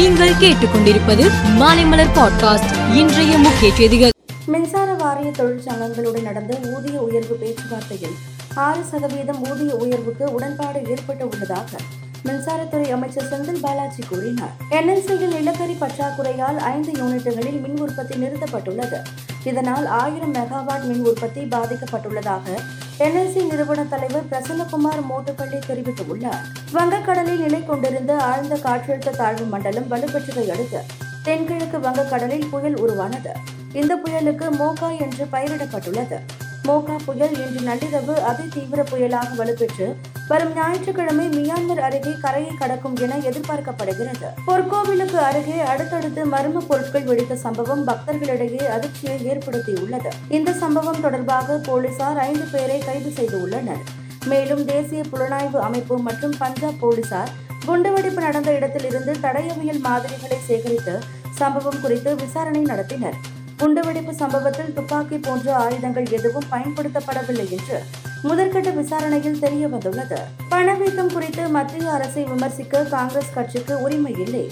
நீங்கள் கேட்டுக்கொண்டிருப்பது மாலைமலர் பாட்காஸ்ட். இன்றைய முக்கிய செய்திகள். மின்சார வாரிய தொழிற்சங்கங்களுடன் நடந்த ஊதிய உயர்வு பேச்சுவார்த்தையில் ஆறு சதவீதம் ஊதிய உயர்வுக்கு உடன்பாடு ஏற்பட்டு உள்ளதாக மின்சாரத்துறை அமைச்சர் செந்தில் பாலாஜி கூறினார். என்எல்சியில் நிலக்கரி பற்றாக்குறையால் ஐந்து யூனிட்டுகளில் மின் உற்பத்தி நிறுத்தப்பட்டுள்ளது. இதனால் ஆயிரம் மெகாவாட் மின் உற்பத்தி பாதிக்கப்பட்டுள்ளதாக என்எல்சி நிறுவன தலைவர் பிரசன்னகுமார் மோட்டுப்பள்ளி தெரிவித்துள்ளார். வங்கக்கடலில் நிலை கொண்டிருந்த ஆழ்ந்த காற்றழுத்த தாழ்வு மண்டலம் வலுப்பெற்றதை அடுத்து தென்கிழக்கு வங்கக்கடலில் புயல் உருவானது. இந்த புயலுக்கு மோகா என்று பெயரிடப்பட்டுள்ளது. மோகா புயல் இன்று நள்ளிரவு அதி தீவிர புயலாக வலுப்பெற்று வரும் ஞாயிற்றுக்கிழமை மியான்மர் அருகே கரையை கடக்கும் என எதிர்பார்க்கப்படுகிறது. பொற்கோவிலுக்கு அருகே அடுத்தடுத்து மர்ம பொருட்கள் வெடித்த சம்பவம் பக்தர்களிடையே அதிர்ச்சியை ஏற்படுத்தியுள்ளது. இந்த சம்பவம் தொடர்பாக போலீசார் ஐந்து பேரை கைது செய்துள்ளனர். மேலும் தேசிய புலனாய்வு அமைப்பு மற்றும் பஞ்சாப் போலீசார் குண்டுவெடிப்பு நடந்த இடத்திலிருந்து தடயவியல் மாதிரிகளை சேகரித்து சம்பவம் குறித்து விசாரணை நடத்தினர். குண்டுவெடிப்பு சம்பவத்தில் துப்பாக்கி போன்ற ஆயுதங்கள் எதுவும் பயன்படுத்தப்படவில்லை என்று முதற்கட்ட விசாரணையில் தெரிய வந்துள்ளது. பணவீக்கம் குறித்து மத்திய அரசை விமர்சிக்க காங்கிரஸ் கட்சிக்கு உரிமை இல்லை.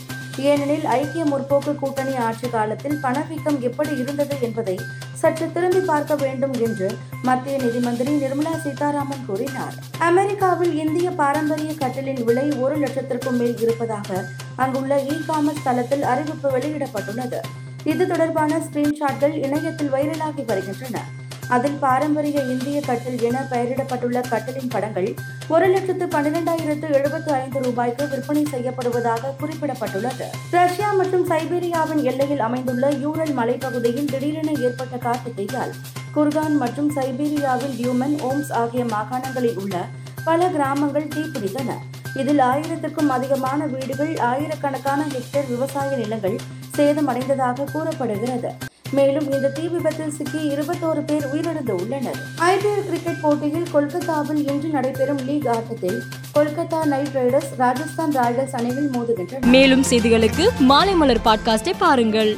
ஏனெனில் ஐக்கிய முற்போக்கு கூட்டணி ஆட்சி காலத்தில் பணவீக்கம் எப்படி இருந்தது என்பதை சற்று திரும்பி பார்க்க வேண்டும் என்று மத்திய நிதி மந்திரி நிர்மலா சீதாராமன் கூறினார். அமெரிக்காவில் இந்திய பாரம்பரிய கட்டிலின் விலை ஒரு லட்சத்திற்கும் மேல் இருப்பதாக அங்குள்ள இ காமர்ஸ் தளத்தில் அறிவிப்பு வெளியிடப்பட்டுள்ளது. இது தொடர்பான ஸ்கிரீன்ஷாட்கள் இணையத்தில் வைரலாகி வருகின்றன. அதில் பாரம்பரிய இந்திய கட்டில் என பெயரிடப்பட்டுள்ள கட்டிலின் படங்கள் ஒரு லட்சத்து பன்னிரெண்டாயிரத்து எழுபத்து ஐந்து ரூபாய்க்கு விற்பனை செய்யப்படுவதாக குறிப்பிடப்பட்டுள்ளது. ரஷ்யா மற்றும் சைபீரியாவின் எல்லையில் அமைந்துள்ள யூரல் மலைப்பகுதியில் திடீரென ஏற்பட்ட காட்டுத்தீயால் குர்கான் மற்றும் சைபீரியாவின் டியூமன் ஓம்ஸ் ஆகிய மாகாணங்களில் உள்ள பல கிராமங்கள் தீப்பிடித்தன. இதில் ஆயிரத்திற்கும் அதிகமான வீடுகள் ஆயிரக்கணக்கான ஹெக்டேர் விவசாய நிலங்கள் சேதமடைந்ததாக கூறப்படுகிறது. மேலும் இந்த தீ விபத்தில் சிக்கி இருபத்தோரு பேர் உயிரிழந்து உள்ளனர். ஐபிஎல் கிரிக்கெட் போட்டியில் கொல்கத்தாவில் இன்று நடைபெறும் லீக் ஆட்டத்தில் Kolkata Knight Riders Rajasthan Royals அணியில் மோதுகின்றனர். மேலும் செய்திகளுக்கு மாலை மலர் பாட்காஸ்டை பாருங்கள்.